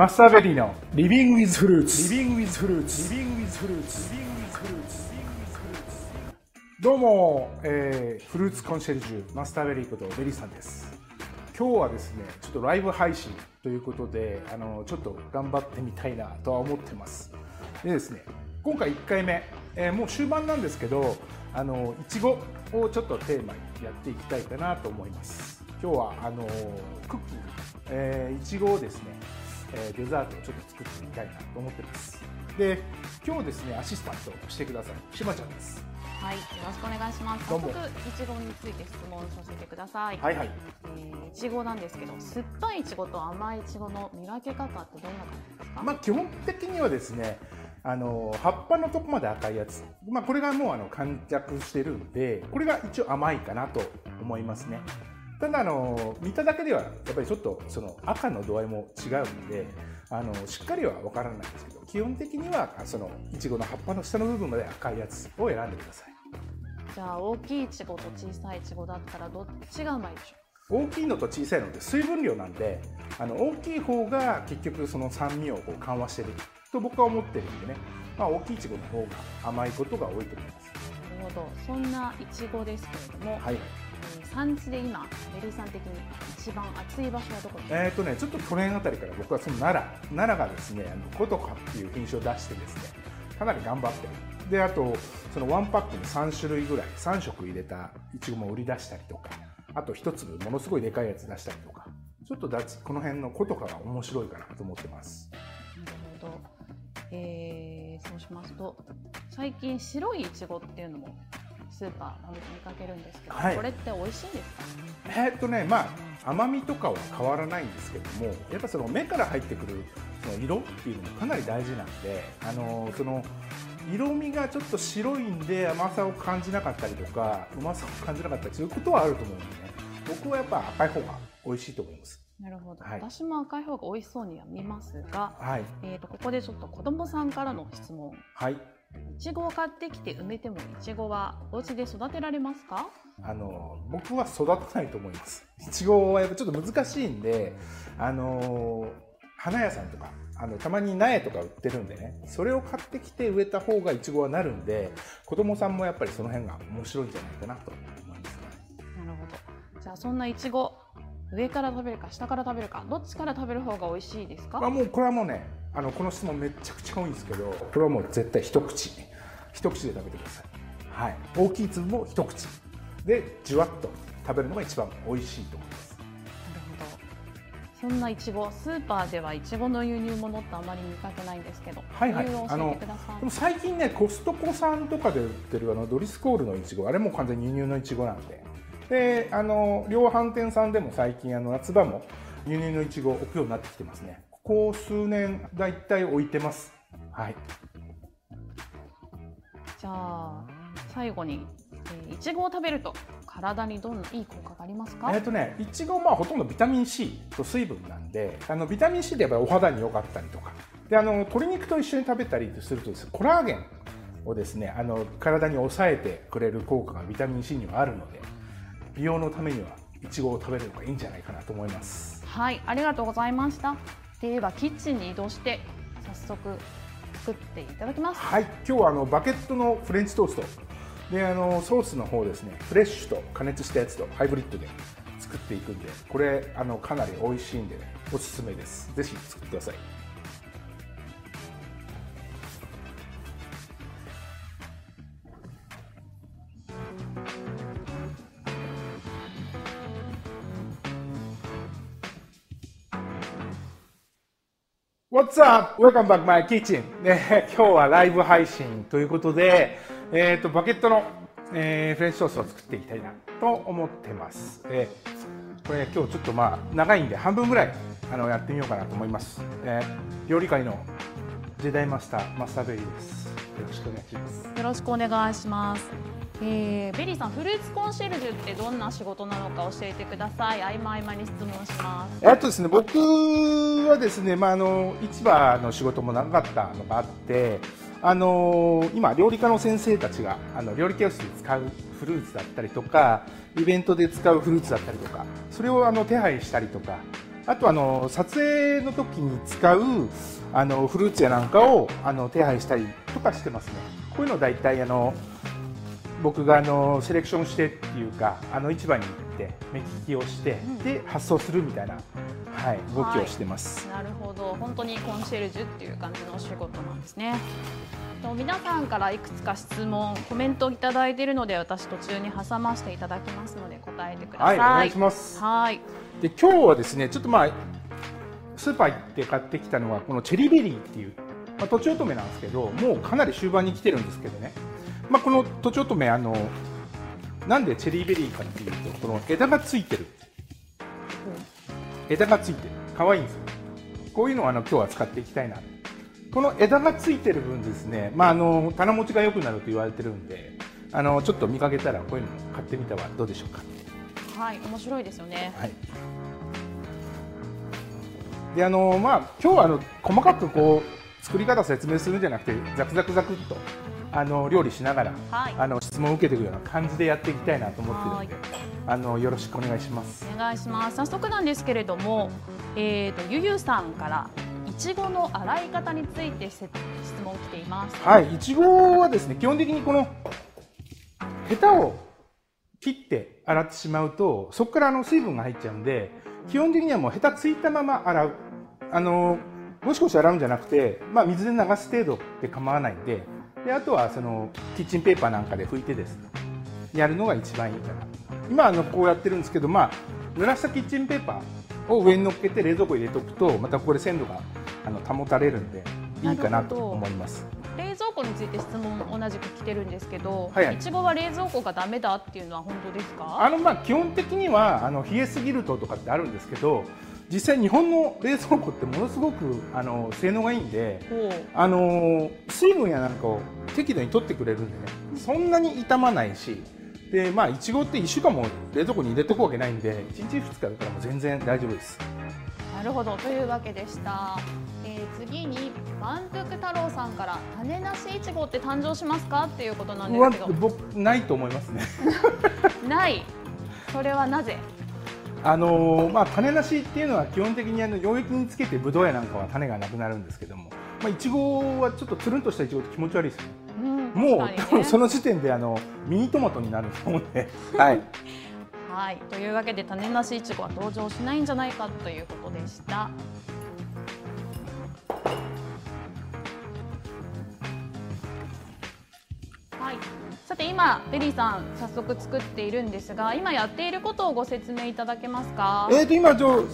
マスターベリーの Living with Fruits。Living with Fruits。Living with Fruits。Living with Fruits。どうも、えー、フルーツコンシェルジュマスターベリーことベリーさんです。今日はですね、ちょっとライブ配信ということで、あのちょっと頑張ってみたいなとは思ってます。でですね、今回1回目、えー、もう終盤なんですけど、あのいちごをちょっとテーマにやっていきたいかなと思います。今日はあのクッキング、えー、いちごをですねえデザートをちょっと作ってみたいなと思ってます。で、今日ですね、アシスタントしてください。しまちゃんです。はい、よろしくお願いします。早速いちごについて質問させてください。はいはい。えー、いちごなんですけど、酸っぱいいちごと甘いいちごの見分け方ってどんな感じですか？まあ基本的にはですね、あの葉っぱのとこまで赤いやつ、まあこれがもうあの完着してるんで、これが一応甘いかなと思いますね。ただあの見ただけではやっぱりちょっとその赤の度合いも違うんであのしっかりは分からないんですけど基本的にはそのいちごの葉っぱの下の部分まで赤いやつを選んでください。じゃあ大きいいちごと小さいいちごだったらどっちがうまいでしょう？大きいのと小さいのって水分量なんであの大きい方が結局その酸味をこう緩和してると僕は思ってるんでね、まあ、大きいいちごの方が甘いことが多いと思います。なるほど。そんないちごですけれども、はい産地で今ベリーさん的に一番熱い場所はどこですか？えっ、とねちょっと去年あたりから僕はその奈良奈良がですねあの古都華っていう品種を出してですねかなり頑張ってる。であとそのワンパックに3種類ぐらい3色入れたいちごも売り出したりとかあと1粒ものすごいでかいやつ出したりとかちょっとだこの辺の古都華が面白いかなと思ってます。なるほど。えー、そうしますと最近白いいちごっていうのもスーパーなどで見かけるんですけど、はい、これって美味しいんですか？えー、っとねまあ甘みとかは変わらないんですけどもやっぱその目から入ってくるその色っていうのもかなり大事なんであのその色味がちょっと白いんで甘さを感じなかったりとかうまさを感じなかったりすることはあると思うんでね。僕はやっぱ赤い方が美味しいと思います。なるほど、はい、私も赤い方が美味しそうには見ますが、はい、えーと、とここでちょっと子供さんからの質問、はい、いちごを買ってきて埋めてもいちごはお家で育てられますか？あの僕は育たないと思います。いちごはやっぱちょっと難しいんであの花屋さんとかあのたまに苗とか売ってるんでねそれを買ってきて植えた方がいちごはなるんで子供さんもやっぱりその辺が面白いんじゃないかなと思います、なるほど。じゃあそんないちご上から食べるか下から食べるかどっちから食べる方が美味しいですか？あもうこれはもうねあのこの質問めちゃくちゃ多いんですけどこれはもう絶対一口。一口で食べてください、はい、大きい粒も一口。でじゅわっと食べるのが一番美味しいと思います。なるほど。そんないちごスーパーではいちごの輸入物ってあまり見かけないんですけどはいはい。あのでも最近ねコストコさんとかで売ってるあのドリスコールのいちごあれも完全に輸入のいちごなんでであの量販店さんでも最近あの夏場も輸入のいちご置くようになってきてますね。ここ数年だいたい置いてます。はい。じゃあ最後にいちごを食べると体にどんないい効果がありますか？えっ、とねいちごまあほとんどビタミン C と水分なんであのビタミン C でやっぱりお肌に良かったりとか。であの鶏肉と一緒に食べたりするとです、ね、コラーゲンをですねあの体に抑えてくれる効果がビタミン C にはあるので美容のためにはいちごを食べるのがいいんじゃないかなと思います。はいありがとうございました。ではキッチンに移動して早速作っていただきます。はい今日はあのバケットのフレンチトースト。であのソースの方ですねフレッシュと加熱したやつとハイブリッドで作っていくんでこれあのかなり美味しいんでねおすすめです。ぜひ作ってください What's up? Welcome back my kitchen. ね、今日はライブ配信ということで、えっ、ー、と、バケットの、えー、フレンチトースを作っていきたいなと思ってます。えー、これ今日ちょっとまあ、長いんで半分ぐらいあのやってみようかなと思います。えー、料理界のジェダイマスター、マスターベリーです。よろしくお願いします。よろしくお願いします。えー、ベリーさんフルーツコンシェルジュってどんな仕事なのか教えてください。合間合間に質問します。えっとですね僕はですねまああの市場の仕事も長かったのがあってあの今料理家の先生たちがあの料理教室で使うフルーツだったりとかイベントで使うフルーツだったりとかそれをあの手配したりとかあとあの撮影の時に使うあのフルーツやなんかをあの手配したりとかしてますね。こういうの大体あの僕があのセレクションしてっていうかあの市場に行って目利きをして、うん、で発送するみたいな、はい、動きをしてます、はい、なるほど本当にコンシェルジュっていう感じのお仕事なんですねと皆さんからいくつか質問コメントをいただいているので私途中に挟ませていただきますので答えてください。はい、お願いします。はい。で今日はですねちょっとまあスーパー行って買ってきたのはこのチェリーベリーっていう、まあ、とちおとめなんですけどもうかなり終盤に来てるんですけどね、まあ、このとちおとめあのなんでチェリーベリーかっていうとこの枝がついてる、枝がついてる。可愛いんですよ。こういうのをあの今日は使っていきたいな。この枝がついてる分ですね、まあ、あの棚持ちが良くなると言われてるんであのちょっと見かけたらこういうの買ってみたはどうでしょうか。はい面白いですよね。はい。であのまあ今日はあの細かくこう作り方説明するんじゃなくてザクザクザクっとあの料理しながら、はい、あの質問を受けていくような感じでやっていきたいなと思ってるので、あのよろしくお願いします。お願いします。早速なんですけれども、えっ、ー、とゆゆさんからちごの洗い方について質問来ています。はい、いちごはですね、基本的にこのヘタを切って洗ってしまうと、そこからあの水分が入っちゃうんで、基本的にはもうヘタついたまま洗う。あの、ゴシゴシ洗うんじゃなくて、まあ水で流す程度で構わないんで、で、あとはそのキッチンペーパーなんかで拭いてですね、やるのが一番いいかな。今あのこうやってるんですけど、まあ濡らしたキッチンペーパーを上に乗っけて冷蔵庫に入れておくと、またこれ鮮度があの保たれるんでいいかなと思います。冷蔵庫について質問同じく来てるんですけど、はいはい、いちごは冷蔵庫がダメだっていうのは本当ですか？あのまあ基本的にはあの冷えすぎるととかってあるんですけど、実際日本の冷蔵庫ってものすごくあの性能がいいんで、あの水分やなんかを適度に取ってくれるんでね、そんなに傷まないし。でまあいちごって1週間も冷蔵庫に入れておくわけないんで1日2日だったらもう全然大丈夫です。なるほど。というわけでした。次に満徳太郎さんから種なしいちごって誕生しますか？っていうことなんですけど。僕ないと思いますね。ない。それはなぜ？あのー、まあ、種なしっていうのは基本的にあの溶液につけてぶどうやなんかは種がなくなるんですけども、まあ、いちごはちょっとつるんとしたいちごって気持ち悪いですよ。ね、うん、もう、ね、多分その時点であのミニトマトになると思うんで。はい。はい、というわけで種なしいちごは登場しないんじゃないかということでした。はい、さて今ベリーさん早速作っているんですが今やっていることをご説明いただけますか？えーと今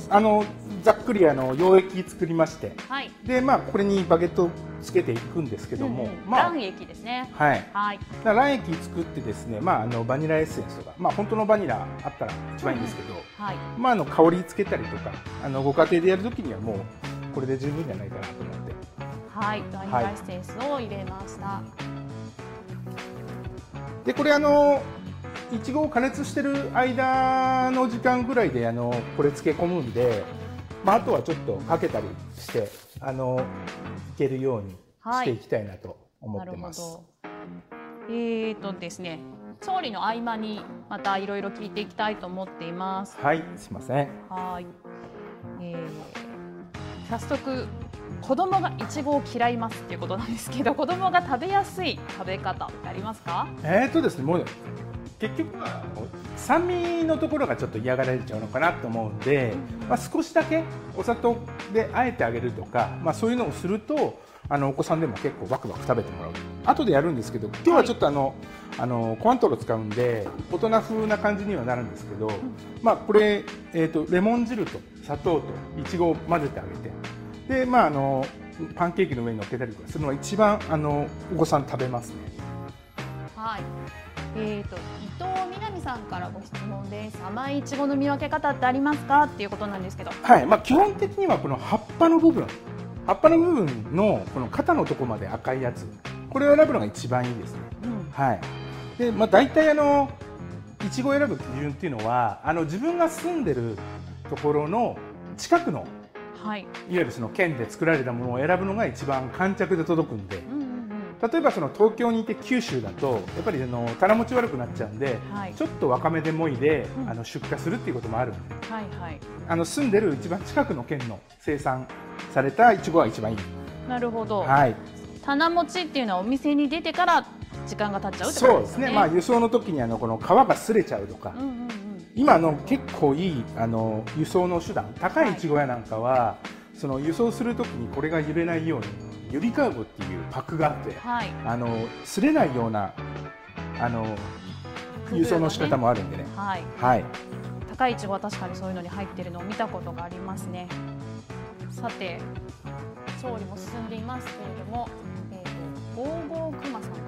あのざっくりあの溶液作りまして、はい、でまあこれにバゲットつけていくんですけども、うんうん、まあ、卵液ですね。はい、はい、卵液作ってですねまああのバニラエッセンスとかまあ本当のバニラあったら一番いいんですけど、うん、はい、まああの香りつけたりとかあのご家庭でやるときにはもうこれで十分じゃないかなと思って。はい。バニラエッセンスを入れました、はいでこれあのいちごを加熱してる間の時間ぐらいであのこれ漬け込むんで、まあ、あとはちょっとかけたりしてあのいけるようにしていきたいなと思ってます。はい、えーとですね調理の合間にまたいろいろ聞いていきたいと思っています。はい、すみません。はい。えー、早速子供がいちごを嫌いますっていうことなんですけど子供が食べやすい食べ方ってありますか？えーとですねもう結局は酸味のところがちょっと嫌がられちゃうのかなと思うんで、まあ、少しだけお砂糖であえてあげるとか、まあ、そういうのをするとあのお子さんでも結構バクバク食べてもらう。後でやるんですけど今日はちょっとあの、はい、あのコアントロ使うんで大人風な感じにはなるんですけど、まあ、これ、えーと、とレモン汁と砂糖といちごを混ぜてあげてでまああのパンケーキの上に乗っけたりとかするのが一番あのお子さん食べますね。はい。えーと、伊藤みなみさんからご質問です。甘いいちごの見分け方ってありますか？っていうことなんですけど。はい、まあ、基本的にはこの葉っぱの部分。葉っぱの部分のこの肩のところまで赤いやつ。これを選ぶのが一番いいですね、うん、はい。で、まあ、大体あのいちごを選ぶ基準っていうのはあの自分が住んでるところの近くのはい、いわゆるその県で作られたものを選ぶのが一番完着で届くんで、うんうんうん、例えばその東京にいて九州だとやっぱりあの棚持ち悪くなっちゃうんで、はい。ちょっと若めでもいで、うん。あの出荷するっていうこともあるんで。はいはい。あの住んでる一番近くの県の生産されたいちごが一番いい、なるほど、はい、棚持ちっていうのはお店に出てから時間が経っちゃうってこそうですねね。まあ輸送の時にあのこの皮が擦れちゃうとか、うんうんうん今の結構いいあの輸送の手段高いい。ちご屋なんかは、その輸送する時にこれが揺れないようにゆりカーブっていうパックがあってはい。あの擦れないようなあの輸送の仕方もあるんでね。はい。はい。高いいちごは確かにそういうのに入ってるのを見たことがありますね。さて調理も進んでいますけれども、えー、とゴーゴーくまさんから、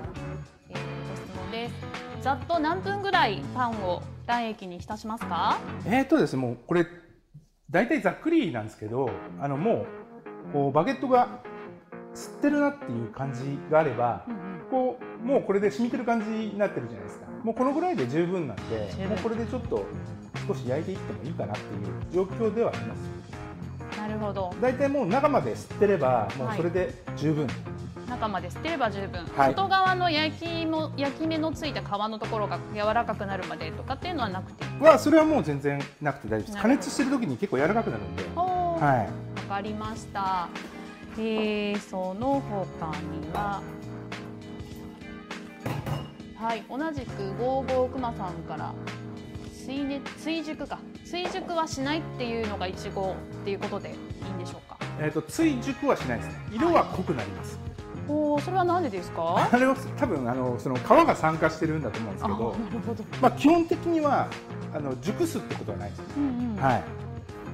えー、ご質問です。ざっと何分ぐらいパンを卵液に浸しますか？えーとですねもうこれ大体ざっくりなんですけどあのもうこうバゲットが吸ってるなっていう感じがあればうんうん。こうもうこれで染みてる感じになってるじゃないですか。もうこのぐらいで十分なんでもうこれでちょっと少し焼いていってもいいかなっていう状況ではあります。なるほど。大体もう中まで吸ってればもうそれで十分、中まで捨てれば十分、はい。外側の焼きも焼き目のついた皮のところが柔らかくなるまでとかっていうのはなくて。はそれはもう全然なくて大丈夫です。加熱してる時に結構柔らかくなるんで。はい。わかりました。えー、その他には、はい、同じくゴーゴーくまさんから追,、ね、追熟か。追熟はしないっていうのがいちごっていうことでいいんでしょうか？えー、と追熟はしないですね。色は濃くなります、おお、それはなんでですか？あれは多分あのその皮が酸化してるんだと思うんですけどど。まあ、基本的にはあの熟すってことはないです、うんうん。はい、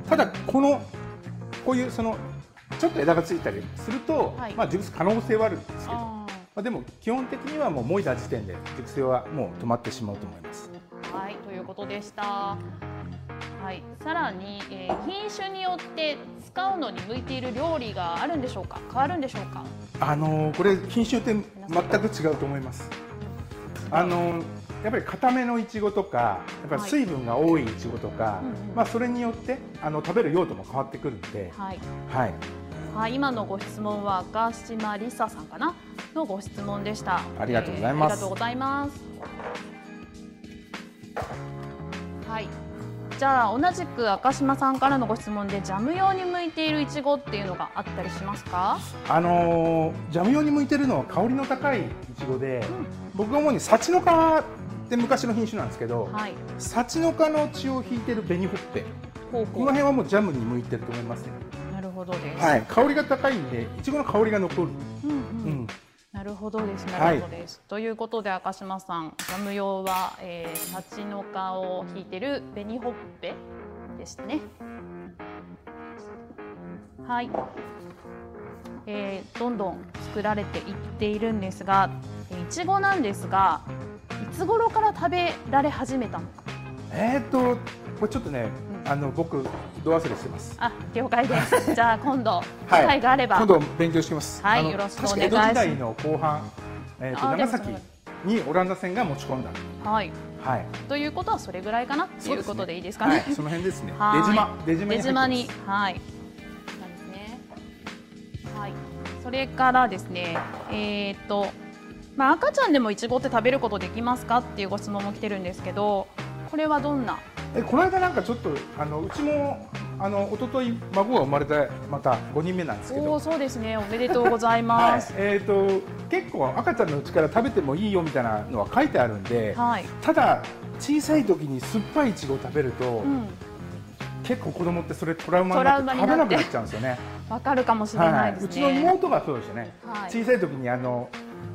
ただこのこういうそのちょっと枝がついたりすると、はいまあ、熟す可能性はあるんですけどあまあ、でも基本的にはもうもいだ時点で熟成はもう止まってしまうと思います。ーはい、ということでした。はい、さらに、えー、品種によって使うのに向いている料理があるんでしょうか？変わるんでしょうか。あのーこれ品種って全く違うと思います。あのーやっぱり固めのいちごとか、やっぱり水分が多いいちごとか、うんうんまあそれによってあの食べる用途も変わってくるんで、はい。はい、はい、今のご質問は赤島りささんかなのご質問でした。ありがとうございますえーありがとうございます。はい。じゃあ同じく赤島さんからのご質問でジャム用に向いているいちごっていうのがあったりしますか？あのージャム用に向いてるのは香りの高いいちごで、僕が主に幸の花って昔の品種なんですけど、はい。幸の花の血を引いてる紅ほっぺ、この。辺はもうジャムに向いてると思いますね。なるほどです。はい、香りが高いんで、いちごの香りが残る。うんうん。うん、なるほどです。はないるほどです。ということで赤島さん、ジャム用は、えー、幸の花を引いてる紅ほっぺでしたね。はい。えー、どんどん作られていっているんですが、えーいちごなんですが、いつ頃から食べられ始めたのか。えーっと、これちょっとね、うんあの僕、ど忘れしてます。あ、了解です。じゃあ今度、機はい会があれば、今度勉強してきます。はいよろしくお願いします江戸時代の後半、えーっーで長崎もにオランダ船が持ち込んだ。はい。はい。ということはそれぐらいかな？っていうことでいいですかね？はい、その辺ですね。はい出島、出島に出島に、はい。なんですね。はい。それからですね、えーっと、まあ赤ちゃんでもいちごって食べることできますか？っていうご質問も来てるんですけど、これはどんな？えこの間なんかちょっとあのうちもあの一昨日孫が生まれたまた5人目なんですけどおお、そうですね。おめでとうございはいます。えー、と結構赤ちゃんのうちから食べてもいいよみたいなのは書いてあるんで、はい。ただ小さい時に酸っぱいいちごを食べると、うん。結構子供ってそれトラウマになってって食べなくなっちゃうんですよね。わかるかもしれないですね。うちの妹がそうでしたね、はい小さい時にあの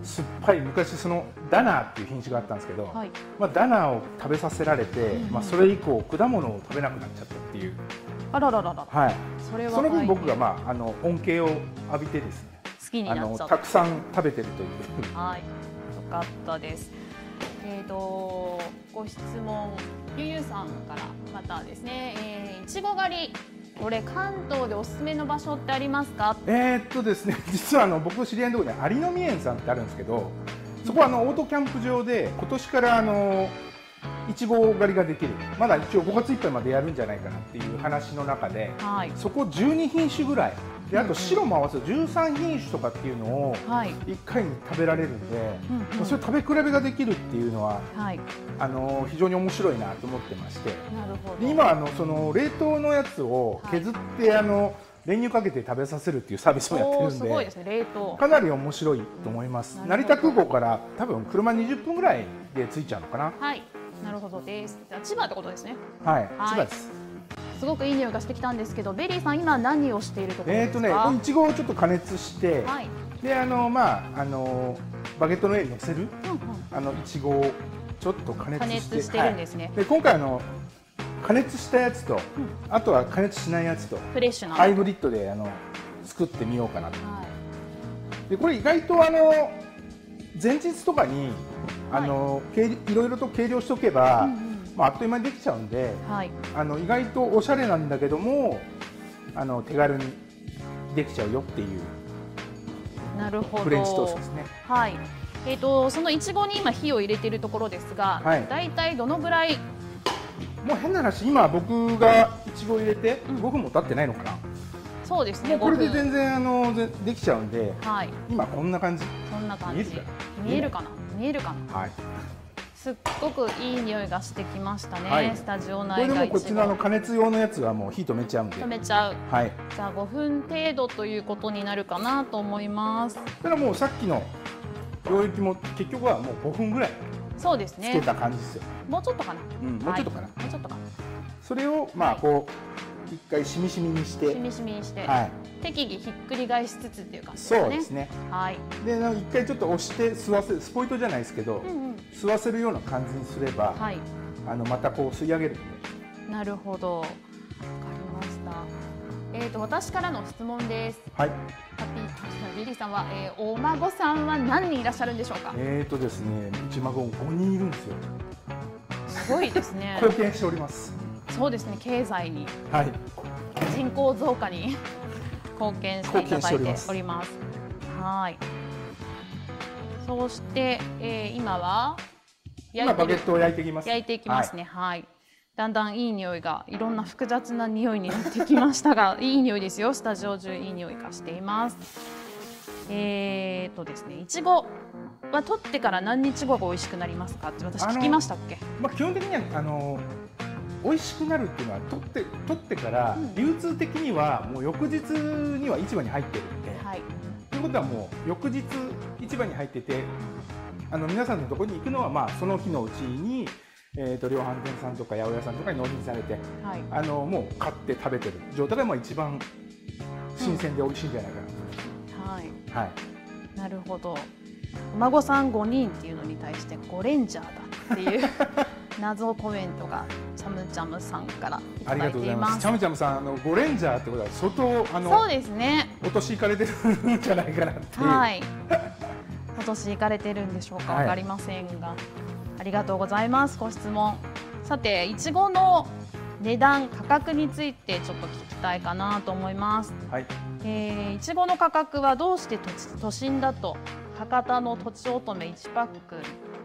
酸っぱい昔そのダナーっていう品種があったんですけど、はい。まあ、ダナーを食べさせられて、うんうんまあ、それ以降果物を食べなくなっちゃったっていう、あらららら。はい、それはその分僕が、あまあ、あの恩恵を浴びてですね好きにあなっちゃったのく。さん食べてるという はい、よかったです。えっ、とご質問ゆゆさんからまたですね、えー、いちご狩りこれ関東でおすすめの場所ってありますか？えーっとですね 実はあの僕の知り合いのところに有野園さんってあるんですけどそこはあのオートキャンプ場で今年からあのいちご狩りができるまだ一応5月いっぱいまでやるんじゃないかなっていう話の中ではい。そこ12品種ぐらいであと白も合わせて13品種とかっていうのをはい。1回に食べられるんで、うんうんそれ食べ比べができるっていうのははい。あの非常に面白いなと思ってましてなるほど。で今あのその冷凍のやつを削って、あの練乳かけて食べさせるっていうサービスもやってるんですごいですね。冷凍。かなり面白いと思いますなるほど成田空港から多分車20分ぐらいで着いちゃうのかなはい。なるほどです。千葉ってことですね。はい、はい千葉ですすごくいい匂いがしてきたんですけど、ベリーさん今何をしているところえっ、ですか？とねこのいちごをちょっと加熱して、はい。であのまああのバゲットの上に乗せる？うんうん。あのいちごをちょっと加熱加して熱してるんですね。はいで今回あの加熱したやつと、あとは加熱しないやつとフレッシュな。ハイブリッドであの作ってみようかなとはい。でこれ意外とあの前日とかにあの、計いろいろと計量しておけば、うんうんまあ、あっという間にできちゃうんではい。あの意外とおしゃれなんだけどもあの手軽にできちゃうよっていうなるほど。フレンチトーストですねはい。えっ、とそのいちごに今火を入れているところですが、はいだいたいどのぐらい？もう変な話今僕がいちご入れてうん5分も経ってないのかな、そうですね。これで5分全然あのぜできちゃうんではい。今こんな感じそんな感じ。見えるか見えるかな？見えるかな？はいすっごくいい匂いがしてきましたね。はいスタジオこれ内がでもこっちのあの加熱用のやつはもう火止めちゃうんでご止めちゃう。はいじゃあ5分程度ということになるかなと思います。だからもうさっきの領域も結局はもう5分ぐらいそうですねつけ。た感じですよ、もうちょっとかな。うんもうちょっとかな、はいもうちょっとかな。それをまあこう一回しみしみにしてしみしみにして、はい適宜ひっくり返しつつっていう感じですね。うですねはい。で一回ちょっと押して吸わせるスポイトじゃないですけど、うんうん。吸わせるような感じにすれば、はい。あのまたこう吸い上げるなるほど。わかりました。えっ、と私からの質問です。はいハッピービリーさんは、えーお孫さんは何人いらっしゃるんでしょうか？えーとですねうち孫5人いるんですよすごいですね。貢献しておりますそうですね。経済にはい人口増加に貢献していただいております。はい。そして、えー今は焼いてるゲットを焼いていきます焼いていきますね。はい。だんだんいい匂いがいろんな複雑な匂いになってきましたが いい匂いですよスタジオ中いい匂いがしていますえー、とですねいちごは取ってから何日後が美味しくなりますかって私聞きましたっけ？まあ、基本的にはあの美味しくなるっていうのは取って取ってからうん。流通的にはもう翌日には市場に入ってるんで、はい。ということはもう翌日市場に入っててあの皆さんのところに行くのはまあその日のうちに、えー、と量販店さんとか八百屋さんとかに納品されてはい。あのもう買って食べてる状態がまあ一番新鮮で美味しいんじゃないかはい。な、はい。なるほど。お孫さん5人っていうのに対して5レンジャーだっていう 謎コメントがチャムチャムさんからいありがただいていまとうございますすチャムチャムさんあのゴレンジャーってことは相当あのそうですねお年いかれてるんじゃないかなっていう、はい。今年行かれてるんでしょうか、はいわかりませんが。ありがとうございます。ご質問。さて、いちごの値段、価格についてちょっと聞きたいかなと思います。はいえーいちごの価格はどうして都都心だと？博多のとちおとめ1パック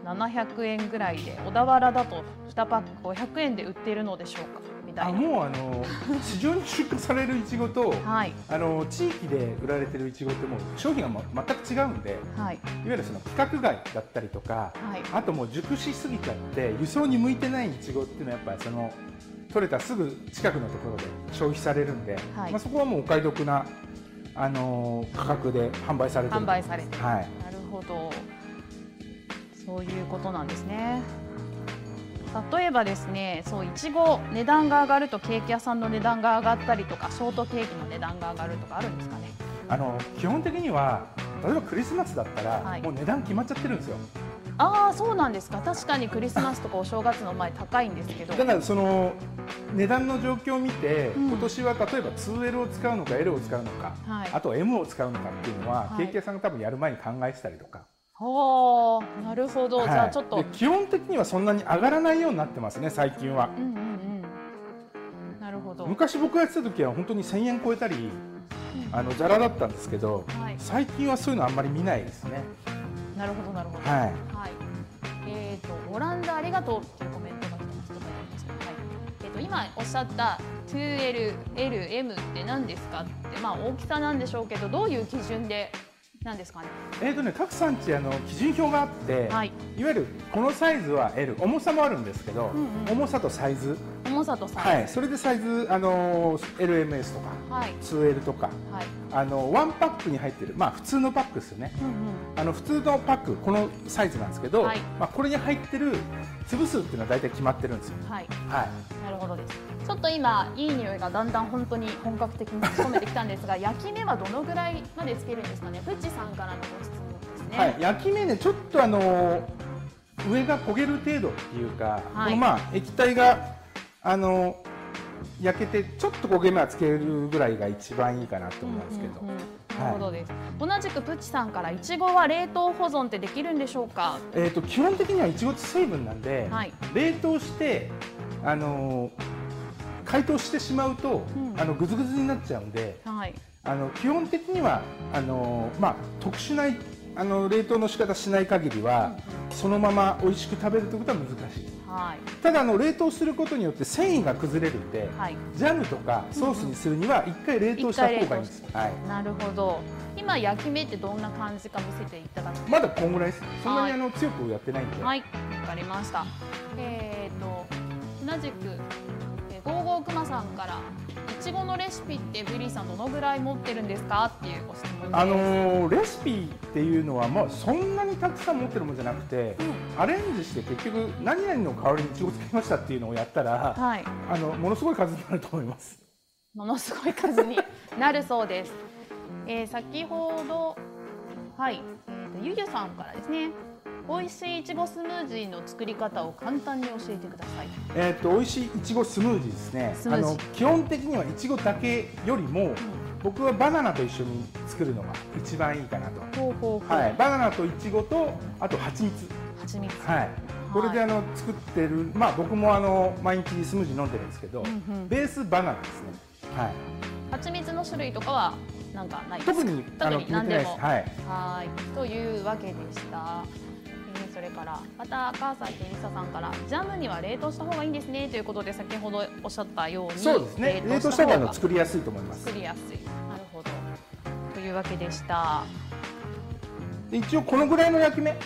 700円ぐらいで小田原だと2パック500円で売っているのでしょうか？みたいな。あもうあの市場に出荷されるいちごとはい。あの地域で売られてるいちごってもう商品がもう全く違うんではい。いわゆるその規格外だったりとかはい。あともう熟しすぎちゃって輸送に向いてないいちごっていうのはやっぱりその取れたすぐ近くのところで消費されるんで、はい。まあ、そこはもうお買い得な、あの価格で販売されてる販売されてる。はい、なるほど。そういうことなんですね。例えばですね、そういちご値段が上がるとケーキ屋さんの値段が上がったりとか、ショートケーキの値段が上がるとかあるんですかね。あの基本的には例えばクリスマスだったら、はいもう値段決まっちゃってるんですよああ、そうなんですか。確かにクリスマスとかお正月の前高いんですけど。だからその値段の状況を見て、うん今年は例えば 2L を使うのか L を使うのか、はいあと M を使うのかっていうのは、はいケーキ屋さんが多分やる前に考えてたりとか、ほー、なるほど。じゃはいあちょっと。で基本的にはそんなに上がらないようになってますね最近はうんうんうん。なるほど。昔僕がやってた時は本当に1000円超えたりあのザラだったんですけど、はい最近はそういうのあんまり見ないですねなるほど、なるほど。はいはい。えっ、とオランダありがとうっていうコメントが来てます。ちょっとと今おっしゃった 2LLM って何ですかってまあ大きさなんでしょうけどどういう基準でなんですかね。えーとね、各産地あの基準表があって、はい。い、わゆるこのサイズは L 重さもあるんですけど、うんうん。重さとサイズ、重さとサイはい、それでサイズ、あのー LMS とかズはい。2L とかはい。あのワンパックに入ってる、まあ、普通のパックですよね。うんうん。あの普通のパックこのサイズなんですけど、はい。まあ、これに入ってる粒数っていうのは大体決まってるんですよ。はい。はい。なるほどです。ちょっと今いい匂いがだんだん本当に本格的に染めてきたんですが焼き目はどのぐらいまでつけるんですかね？プッチさんからのご質問ですね。はい、焼き目ねちょっとあのー上が焦げる程度っていうか、はい。このまあ液体があのー焼けてちょっと焦げ目はつけるぐらいが一番いいかなと思うんですけど、うんうんうん。なるほどです、同じくプッチさんからいちごは冷凍保存ってできるんでしょうか？えー、と基本的にはいちごって水分なんで、はい。冷凍してあのー解凍してしまうと、うん。あのぐずぐずになっちゃうんではい。あの基本的にはあのーまあ、特殊なあの冷凍の仕方しない限りは、そのまま美味しく食べるということは難しいはい。ただあの冷凍することによって繊維が崩れるんで、はい。ジャムとかソースにするには一回冷凍した方がいいんです、はい、なるほど。今焼き目ってどんな感じか見せていただくまだこんぐらいですそんなにはい。あの強くやってないんで、はい、わかりました。えっ、と同じくえーゴーゴーくまさんからいちごのレシピってベリーさんどのぐらい持ってるんですかっていうご質問。あのーレシピっていうのは、まあ、そんなにたくさん持ってるもんじゃなくて、アレンジして結局何々の代わりにいちごつけましたっていうのをやったら、はい、あのものすごい数になると思います。ものすごい数になるそうです。えー先ほどはい、ゆゆさんからですね。美味しいいちごスムージーの作り方を簡単に教えてください。えっ、と美味しいいちごスムージーですねあの基本的にはいちごだけよりも、僕はバナナと一緒に作るのが一番いいかなと。ほうほうほう。はい、バナナといちごとあと蜂蜜蜂蜜。はい、これであの作ってる、まあ僕もあの毎日スムージー飲んでるんですけど、うんうんベースバナナですね。はい。蜂蜜の種類とかはなんかないですか？特にあ特に。何でも。はい。はい、というわけでした。えーそれからまた川崎りささんからジャムには冷凍した方がいいんですねということで先ほどおっしゃったようにそうですね。冷凍した方が作りやすいと思います。作りやすい。なるほど。というわけでした。で一応このぐらいの焼き目で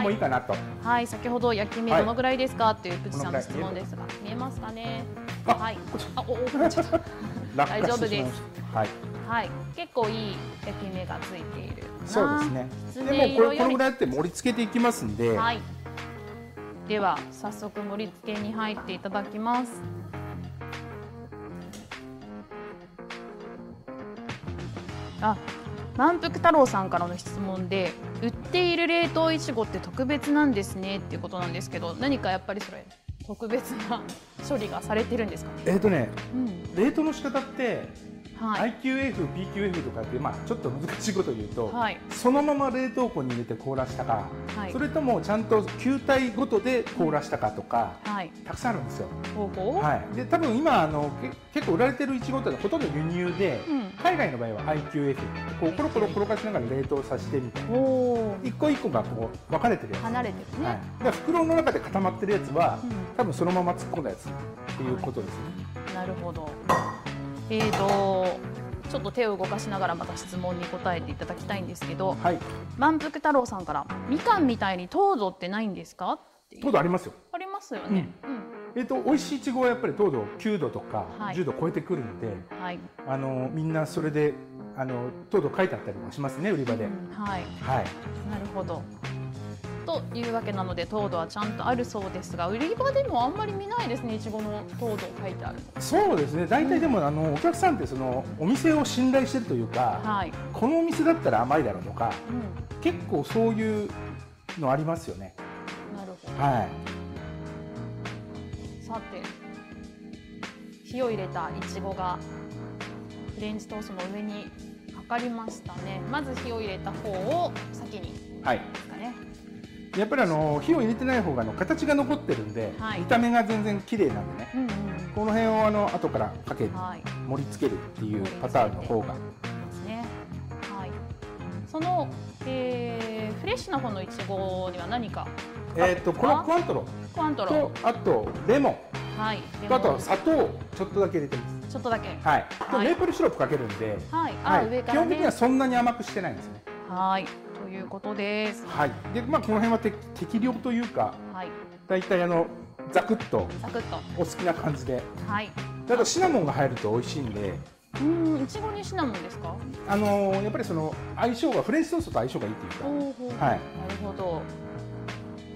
もいいかなと。はい、先ほど焼き目はいどのぐらいですか？っていうプチさんの質問ですが見えますかね？あはい。あ、お、お、ちょっと。大丈夫です。はい。はい、結構いい焼き目がついているな。そうですね。でもこれこのぐらいあって盛り付けていきますんで、はい。では早速盛り付けに入っていただきます。あ、満腹太郎さんからの質問で、売っている冷凍いちごって特別なんですねっていうことなんですけど、何かやっぱりそれ特別な処理がされてるんですか？ね。えっ、とね、うん、冷凍の仕方って、はい。IQF、PQF とかってまあちょっと難しいことを言うと、はい。そのまま冷凍庫に入れて凍らしたか、はいそ。れともちゃんと球体ごとで凍らしたかとか、はい。たくさんあるんですよ。はい。で多分今あのけ結構売られてるいちごってほとんど輸入で、うん。海外の場合は IQF こうコロコロ転がしながら冷凍させてみたいな。一個一個がこう分かれてるやつ、離れてるね。はい、で袋の中で固まってるやつは、うん多分そのまま突っ込んだやつっていうことですね、なるほど。えーと、ちょっと手を動かしながらまた質問に答えていただきたいんですけど、はい。満腹太郎さんから、みかんみたいに糖度ってないんですか？糖度ありますよ。ありますよね。えっ、と美味しいいちごはやっぱり糖度9度とかはい。10度超えてくるんで、うんはい。あのみんなそれであの糖度書いてあったりもしますね売り場で、うんはい。はい。なるほど。というわけなので糖度はちゃんとあるそうですが売り場でもあんまり見ないですねいちごの糖度書いてあるそうですね。大体でも、あのお客さんってそのお店を信頼してるというか、はい、このお店だったら甘いだろうとかう結構そういうのありますよね。ん、なるほど。はい。さて火を入れたいちごがフレンチトーストの上にかかりましたね。まず火を入れた方を先に。はい。ですかねやっぱりあの火を入れてない方があの形が残ってるんで、はい。見た目が全然綺麗なんでね。うんうんこの辺をあの後からかけるはい。盛り付けるっていうパターンの方が。ですね。はい。その、えーフレッシュな方のいちごには何かえっ、とこのクワントロ。クワントロ。とあとレモン。はい。レモン。あとは砂糖ちょっとだけ入れてます。ちょっとだけ。はい、はい。メープルシロップかけるんで、はい。あ、はい。上からね。基本的にはそんなに甘くしてないんですね。はいということです。はい。でまあこの辺はて適量というかはい。だいたいあのザクッとザクッと。お好きな感じで。はい。だとシナモンが入ると美味しいんで。うーんいちごにシナモンですか？あのーやっぱりその相性がフレンチトーストと相性がいいっていうか、はい。なるほど。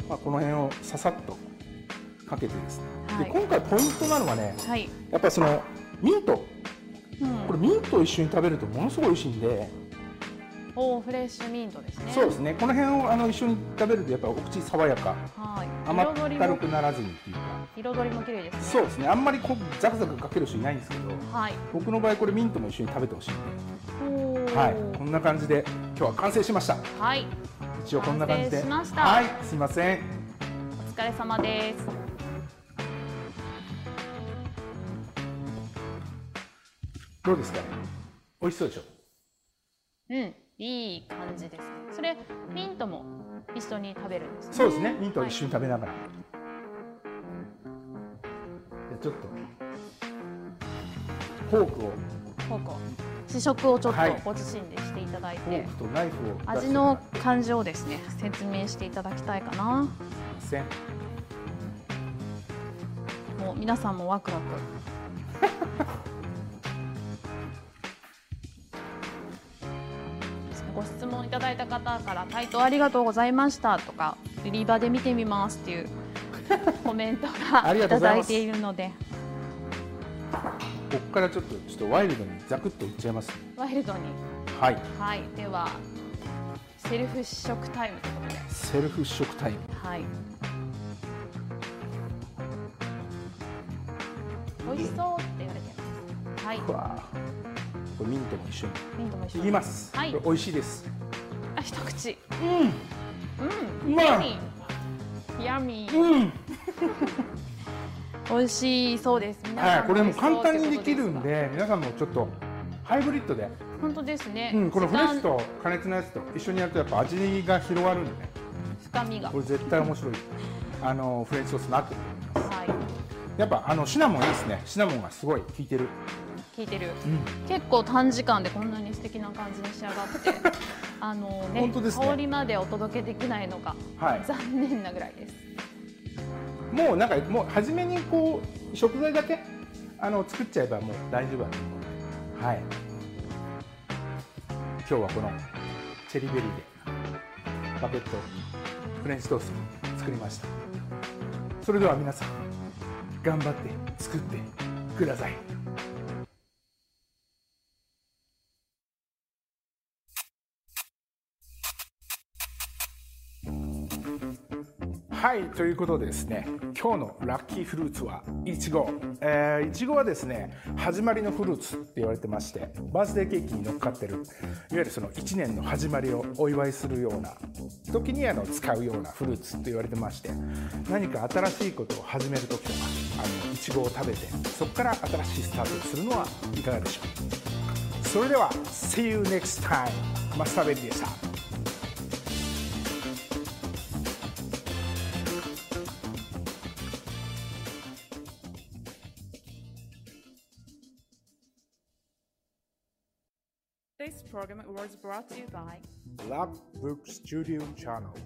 まあ、この辺をささっとかけてですね、はい。で今回ポイントなのはねはい、やっぱりそのミント。うん、これミントを一緒に食べるとものすごい美味しいんで、おーフレッシュミントですね。そうですね。この辺をあの一緒に食べるとやっぱお口爽やか。はい。甘ったるくならずにっていうか。彩りも綺麗ですね。そうですね。あんまりこうザクザクかける人いないんですけど。はい。僕の場合これミントも一緒に食べてほしいんで、はい、こんな感じで今日は完成しました。はい。一応こんな感じで。完成しました。はい。すいません。お疲れ様です。どうですか？ね美味しそうでしょ？うんいい感じですね。それミントも一緒に食べるんですね。そうですね。ミントを一緒に、に食べながら、じゃあちょっとフォークを。フォークを。試食をちょっとはい。ご自身でしていただいて、フォークとナイフを出して味の感じをですね。説明していただきたいかな。もう皆さんもワクワクただいた方から「回答ありがとうございました」とか「売り場で見てみます」っていう コメントがありがいただいているので。ここからちょっとちょっとワイルドにザクッといっちゃいます。ねワイルドに。はい。はい。ではセルフ試食タイムということで。セルフ試食タイム。はい。美味しそうって言われてます。はい。これミントも一緒に。ミントも一緒いきます、はい。美味しいです。あ一口。うん。うん。うまい。ヤミうん。美味しそうです。はいこれも簡単にできるんで皆さんもちょっとハイブリッドで、本当ですね、うん、このフレッシュと加熱のやつと一緒にやるとやっぱ味が広がるんでね。深みが。これ絶対面白い。あのフレンチソースになってると思います。はい。やっぱあのシナモンいいですね。シナモンがすごい効いてる、効いてる。うん、結構短時間でこんなに素敵な感じに仕上がって あのね本当ですね。香りまでお届けできないのがはい。残念なぐらいです。もうなんかもう初めにこう食材だけあの作っちゃえばもう大丈夫だと思う。のではい。今日はこのチェリーベリーでバケットフレンチトースト作りました。それでは皆さん頑張って作ってくださいはいということでですね今日のラッキーフルーツはいちごえいちごはですね始まりのフルーツって言われてましてバースデーケーキに乗っかってるいわゆるその1年の始まりをお祝いするような時にあの使うようなフルーツって言われてまして何か新しいことを始める時とかあのいちごを食べてそこから新しいスタートをするのはいかがでしょう。それでは See you next time マスターベリーでした。Was brought to you by Love Book Studio Channel